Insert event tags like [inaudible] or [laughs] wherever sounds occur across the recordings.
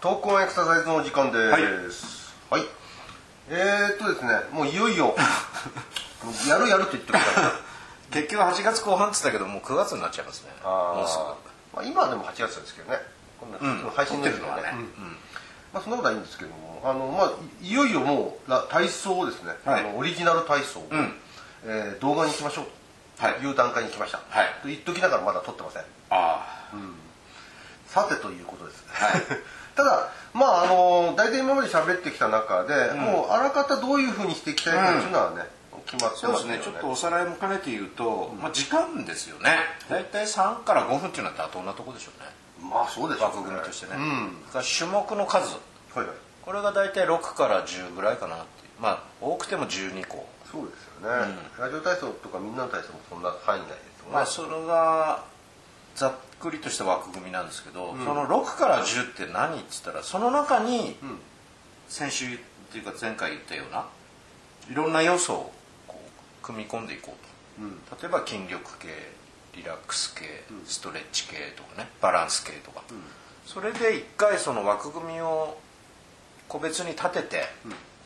トークオンエクササイズの時間です。はい、えー、っとですねもういよいよ [laughs] やるやると言ってください結局8月後半っつったけどもう9月になっちゃいますね。あー、まあ、今はでも8月ですけどね。配信の時撮ってるのはね。うん。まあ、そんなことはいいんですけどもあの、まあ、いいよいよもうら体操をですね、はい。あのオリジナル体操を、ん。えー動画にしましょう。はい。という段階に来ました、はい。と言っときながらまだ撮ってません。あさてということです、[laughs] ただまああの大体今まで喋ってきた中で、もうあらかたどういうふうにしていきたいかっていうのはね、決まってますすね。ちょっとおさらいも兼ねて言うと、まあ、時間ですよね。大体3から5分っていうのは妥当なとこでしょうね。まあそうでしょう枠組みとしてね、種目の数。はいはい。これが大体6から10ぐらいかなっていう。まあ多くても12個。そうですよね、ラジオ体操とかみんなの体操もそんな範囲内ですよね、まあそれがざっくりとした枠組みなんですけど、その6から10って何っつったらその中に先週っていうか前回言ったようないろんな要素を組み込んでいこうと、例えば筋力系リラックス系ストレッチ系とかねバランス系とか、それで一回その枠組みを個別に立てて、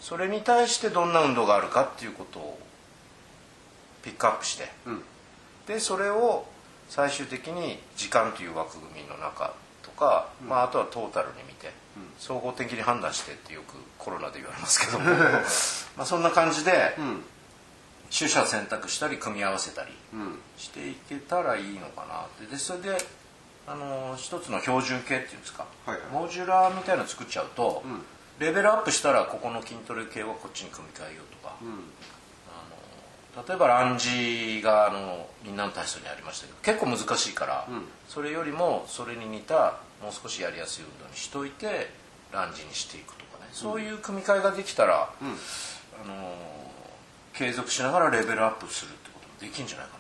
それに対してどんな運動があるかっていうことをピックアップして、うん。でそれを最終的に時間という枠組みの中とか、まあ、あとはトータルに見て、総合的に判断してってよくコロナで言われますけども。[laughs] まあそんな感じで、ん。取捨選択したり組み合わせたりうん。していけたらいいのかなって。でそれであの一つの標準形っていうんですか、はいはい。モジュラーみたいなの作っちゃうと、ん。レベルアップしたらここの筋トレ系はこっちに組み替えようとか、例えばランジがあのみんなの体操にありましたけど結構難しいから、それよりもそれに似たもう少しやりやすい運動にしといてランジにしていくとかね。そういう組み替えができたら、あの継続しながらレベルアップするってこともできるんじゃないか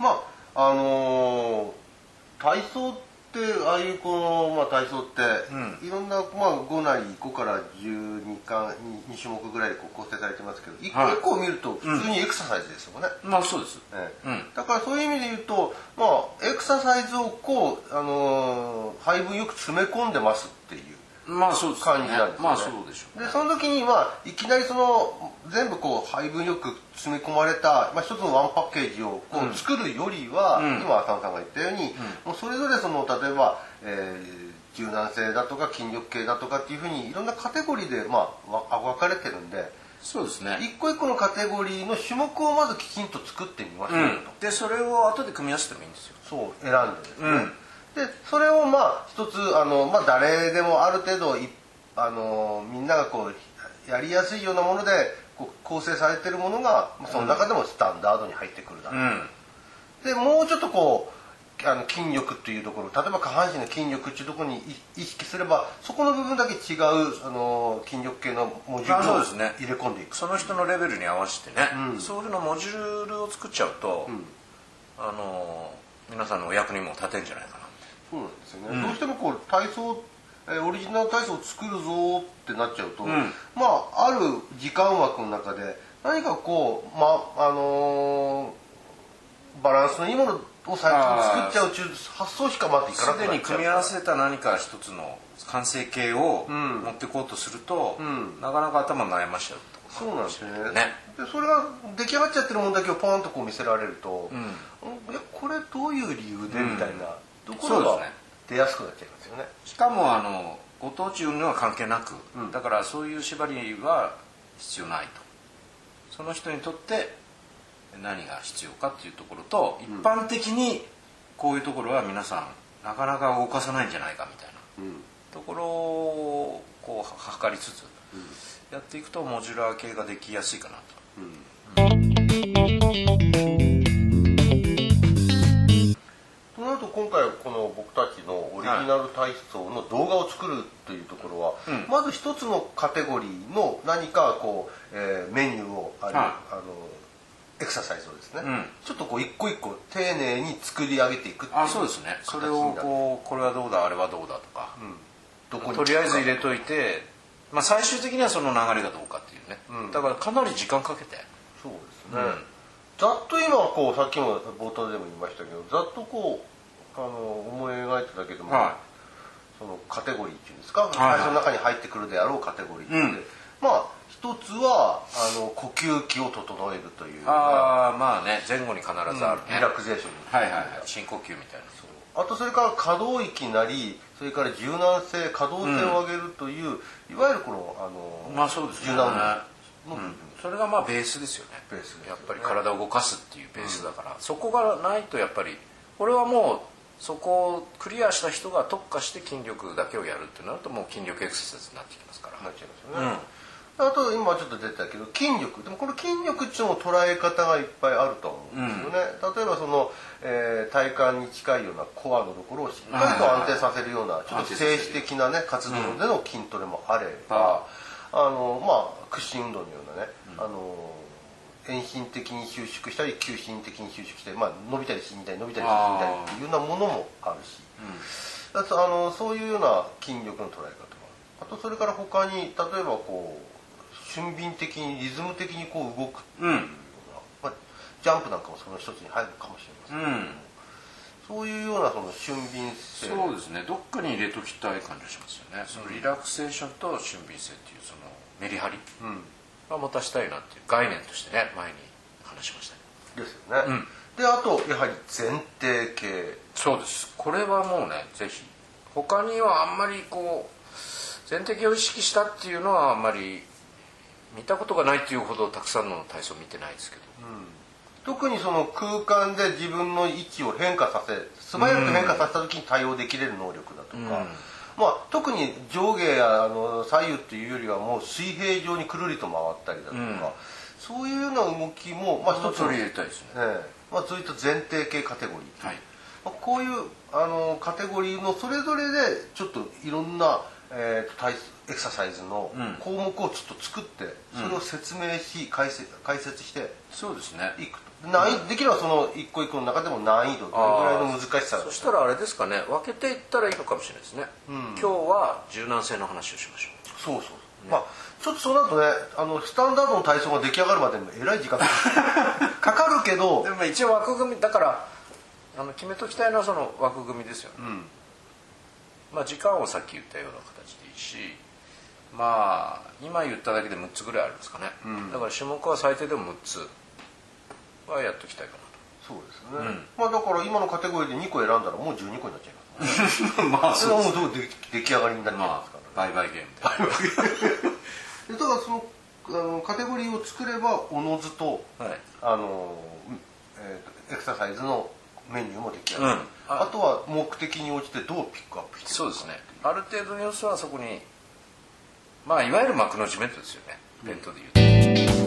なと。まああのー体操ってああいうこの、まあ、体操って、いろんな、まあ、5なり5から12か 2, 種目ぐらいでこう構成されてますけど一個はい。一個を見ると普通にエクササイズですよね、まあそうです。ええ。うん。だからそういう意味で言うと、まあ、エクササイズをこう、あのー配分よく詰め込んでますっていうまあそうです感じなんですよねまあそうでしょう。でその時にまあいきなりその全部こう配分よく詰め込まれた、まあ、一つのワンパッケージをこう作るよりは、ん今浅野さんが言ったように、もうそれぞれその例えば、えー柔軟性だとか筋力系だとかっていうふうにいろんなカテゴリーで、まあ、わ分かれてるんでそうですね。一個一個のカテゴリーの種目をまずきちんと作ってみましょうよと。でそれを後で組み合わせてもいいんですよ。そう選んでですね、でそれをまあ一つあの、まあ、誰でもある程度いあのみんながこうやりやすいようなもので構成されてるものがまあその中でもスタンダードに入ってくるだろう、ん。でもうちょっとこうあの筋力っていうところ例えば下半身の筋力っていうところにい意識すればそこの部分だけ違うあの筋力系のモジュあールをそうですね。入れ込んでいく。その人のレベルに合わせてね、うん。そういうのモジュールを作っちゃうと、あの皆さんのお役にも立てんじゃないかな。そうなんですよね、どうしてもこう体操えーオリジナル体操を作るぞってなっちゃうと、ん。まあある時間枠の中で何かこうまああのーバランスのいいものを最初に作っちゃうっていう発想しかまずいかなくなっすでに組み合わせた何か一つの完成形をん。持っていこうとすると、ん。なかなか頭悩ましちゃうそうなんですよね。ねでそれが出来上がっちゃってるもんだけをポンとこう見せられると、ん。んいやこれどういう理由で、みたいなとこですね出やすくなっちゃいますよね。しかもあのご当地運動は関係なく、だからそういう縛りは必要ないと。その人にとって何が必要かっていうところと、一般的にこういうところは皆さんなかなか動かさないんじゃないかみたいなうん。ところをこうは測りつつやっていくとモジュラー系ができやすいかなと。とな今回この僕たちのオリジナル体操の動画を作るというところは、うん。まず一つのカテゴリーの何かこう、えーメニューをある、はい。あのエクササイズをですね、うん。ちょっとこう一個一個丁寧に作り上げていくっていうあそうですね。それをこうこれはどうだあれはどうだとか、どこにとりあえず入れといて、まあ、最終的にはその流れがどうかっていうね、うん。だからかなり時間かけて。そうですね、うん。ざっと今こうさっきも冒頭でも言いましたけどざっとこうあの思い描いただけでも、はそのカテゴリーっていうんですか、はい体操の中に入ってくるであろうカテゴリーって、うん。まあ一つはあの呼吸器を整えるという。ああまあね。前後に必ずあるね、リラクゼーション。はいはいはい。深呼吸みたいな。あとそれから可動域なりそれから柔軟性可動性を上げるという、いわゆるこのあの、まあそうですね。柔軟の部分、それがまあベースですよね。ベースですよね。やっぱり体を動かすっていうベースだから、そこがないとやっぱりこれはもうそこをクリアした人が特化して筋力だけをやるってなるともう筋力エクササイズになってきますから。なっちゃいますよね、あと今ちょっと出てたけど筋力でもこの筋力っていうのも捉え方がいっぱいあると思うんですよね、例えばその、えー体幹に近いようなコアのところをしっかりと安定させるようなちょっと静止的なね活動での筋トレもあれば、あのまあ屈伸運動のようなね、あの遠心的に収縮したり急心的に収縮したり、まあ、伸びたり縮んだり伸びたり縮んだりっていうようなものもあるし、だからあのそういうような筋力の捉え方あとそれから他に例えばこう俊敏的にリズム的にこう動くっていうような、まあ、ジャンプなんかもその一つに入るかもしれません、うんそういうようなその俊敏性。そうですね。どっかに入れときたい感じがしますよね。そのリラクセーションと俊敏性っていうそのメリハリ。うんは持たしたいなっていう概念としてね前に話しましたね。ですよね、であとやはり前提系。そうです。これはもうねぜひ他にはあんまりこう全摘を意識したっていうのはあんまり見たことがないっていうほどたくさんの体操見てないですけど、特にその空間で自分の位置を変化させ素早く変化させた時に対応できれる能力だとか、うんまあ、特に上下やあの左右っていうよりはもう水平状にくるりと回ったりだとか、うん。そういうような動きも、まあ、一つの取り入れたいですね。ええ。まあ、そういった前提系カテゴリー、はい。まあ、こういうあのカテゴリーのそれぞれでちょっといろんな、えー、体エクササイズのうん。項目をちょっと作って、それを説明し解説解説してそうですね。いくと難易できればその一個一個の中でも難易度どれぐらいの難しさそしたらあれですかね分けていったらいいのかもしれないですね、今日は柔軟性の話をしましょそう。そうそう、まあちょっとそうなるとねあのスタンダードの体操が出来上がるまでにえらい時間。[laughs] かかるけど。うでも一応枠組みだからあの決めときたいのはその枠組みですよね、うん。まあ時間をさっき言ったような形でいいしまあ今言っただけで6つぐらいありますかね、ん。だから種目は最低でも6つはやっときたいかそうですね、まあだから今のカテゴリーで2個選んだらもう12個になっちゃいますね。な [laughs] まあそれはもうどう出出来上がりになっちゃいまますからあ、バイバイゲームで。[laughs] でだからそのあのカテゴリーを作ればおのずとはい。あの、うんえーとエクササイズのメニューも出来上がる、うん。あとは目的に応じてどうピックアップしていくかそうですね。ある程度の要素はそこにまあいわゆる幕の内弁当ですよね。弁当で言うと、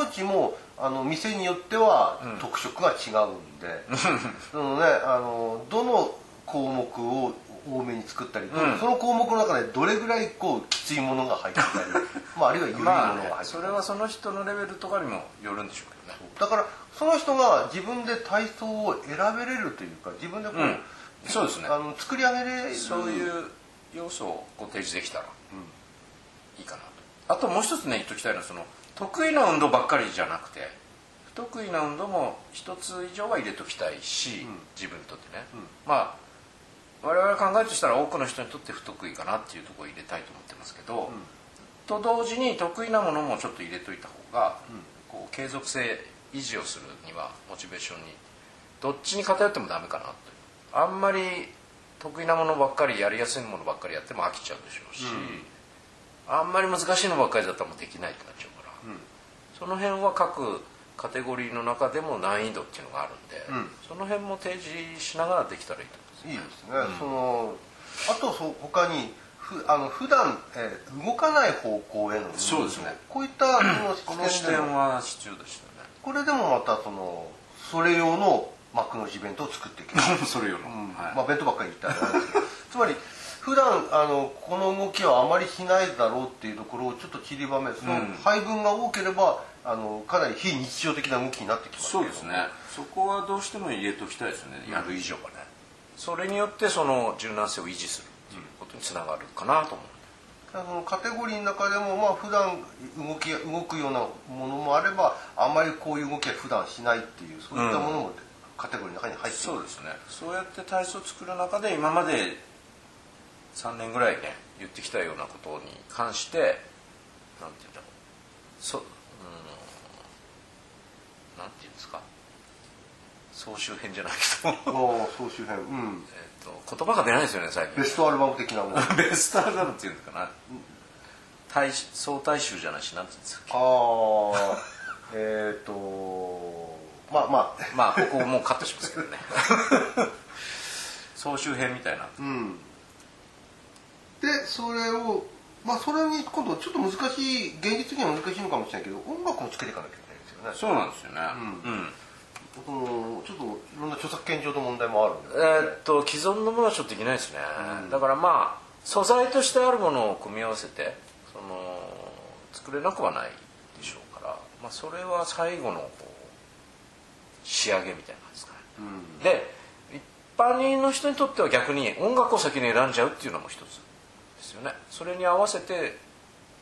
その幕の内もあの店によっては特色が違うんで、[laughs] そのねあのどの項目を多めに作ったり、うん。その項目の中でどれぐらいこうきついものが入ってたり、[laughs] まあ、あるいは緩いものがまあ、入ってたり、それはその人のレベルとかにもよるんでしょうけどね。だからその人が自分で体操を選べれるというか自分でこう、うん。そうですね。あの作り上げれる。そういう要素をこう提示できたらいいかなと。あともう一つね言っときたいのはその得意な運動ばっかりじゃなくて不得意な運動も一つ以上は入れときたいし、自分にとってね、まあ我々考えるとしたら多くの人にとって不得意かなっていうところを入れたいと思ってますけど、と同時に得意なものもちょっと入れといた方が、こう継続性維持をするにはモチベーションにどっちに偏ってもダメかなとあんまり得意なものばっかりやりやすいものばっかりやっても飽きちゃうでしょうし、あんまり難しいのばっかりだったらもうできないってなっちゃうその辺は各カテゴリーの中でも難易度っていうのがあるんで、うん。その辺も提示しながらできたらいいと思いいいですね、そのあとそ他にふあの普段、えー動かない方向へのそうですね。こういったそのますこの視点は必要でしたね。これでもまたそのそれ用の幕の内弁当を作っていける、[laughs] それよりも、うん。はい。まあ弁当ばっかり言ったらあれですけど。[laughs] つまり普段あのこの動きはあまりしないだろうっていうところをちょっと散りばめそのうん。配分が多ければあのかなり非日常的な動きになってきますそうですね。そこはどうしても入れときたいですね、やる以上はね。それによってその柔軟性を維持するっていうことにつながるかなと思う、そのカテゴリーの中でもまあ普段動き動くようなものもあればあんまりこういう動きは普段しないっていうそういったものもカテゴリーの中に入ってそうですね。そうやって体操を作る中で今まで3年ぐらいね言ってきたようなことに関してなんて言うんだろう。そうんなんて言うんですか？総集編じゃないけど。ああ総集編。うん。えっと言葉が出ないですよね最近。ベストアルバム的なもの。あ [laughs] ベストアルバムっていうのかな？大総大集じゃないしなんて言うんですか？あえっ、とまあまあ。まあここもうカットしますけどね。[laughs] 総集編みたいな。うん。でそれをまあそれに今度ちょっと難しい現実的には難しいのかもしれないけど音楽もつけていかなきゃね。そうなんですよね。ううん。そのちょっといろんな著作権上の問題もあるんで、えーっと既存のものはちょっとできないですね、うん。だからまあ素材としてあるものを組み合わせてその作れなくはないでしょうから、まあ、それは最後の仕上げみたいな感じですかね。うん。で一般人の人にとっては逆に音楽を先に選んじゃうっていうのも一つですよね。それに合わせて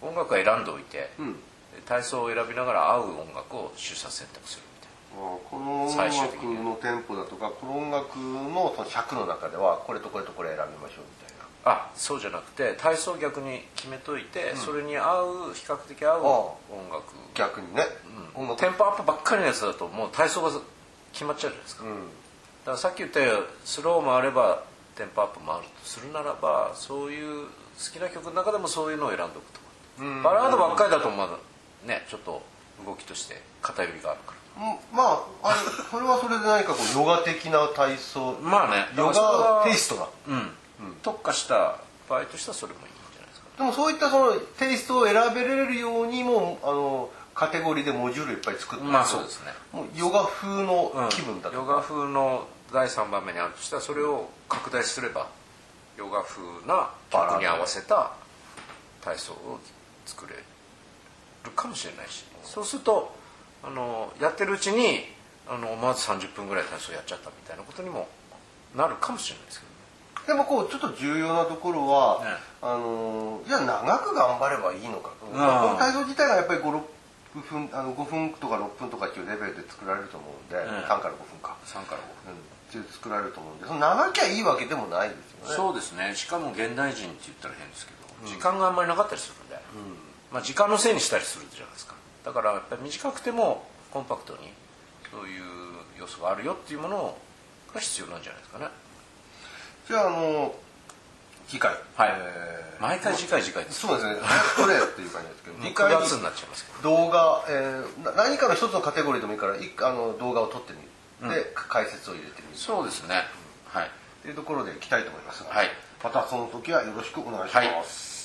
音楽は選んでおいて、うん。で体操を選びながら合う音楽を取捨選択するみたいな。あこの音楽のテンポだとかこの音楽のその尺の中ではこれとこれとこれ選びましょうみたいな。あそうじゃなくて体操を逆に決めといて、それに合う比較的合うあ音楽、逆にね、うん。テンポアップばっかりのやつだともう体操が決まっちゃうじゃないですか、だうん。からさっき言ったようにスローもあればテンポアップもあるとするならばそういう好きな曲の中でもそういうのを選んでおくとか、うん。バラードばっかりだとまだねちょっと動きとして偏りがあるから。うんまああれそれはそれで何かこうヨガ的な体操まあねヨガテイストだ。うん、特化した場合としてはそれもいいんじゃないですか。でもそういったそのテイストを選べれるようにもあのカテゴリーでモジュールいっぱい作ってまあそうですね。もうヨガ風の気分だとか、ヨガ風の第3番目にあるとしたらそれを拡大すればヨガ風な曲に合わせた体操を作れるかもしれないし。そうするとあのやってるうちにあの思わず30分ぐらい体操やっちゃったみたいなことにもなるかもしれないですけどね。でもこうちょっと重要なところは、ね。あのいや長く頑張ればいいのかと、この体操自体がやっぱり56分あの5分とか6分とかっていうレベルで作られると思うんで、ん。3から5分か、3からうん、で作られると思うんで。その長きゃいいわけでもないですよね。そうですね。しかも現代人って言ったら変ですけど、時間があんまりなかったりするんで、まあ、時間のせいにしたりするじゃないですか。だからやっぱり短くてもコンパクトにそういう要素があるよっていうものが必要なんじゃないですかね。じゃああの次回。はい。えー毎回次回次回そうですね。早く取れっていう感じですけど [laughs] もう9次回になっちゃいますけど。動画、えーな何かの一つのカテゴリーでもいいからいあの動画を撮ってみる。で、解説を入れてみる。そうですね。はい。というところでいきたいと思いますが、はい。またその時はよろしくお願いしはい。ます、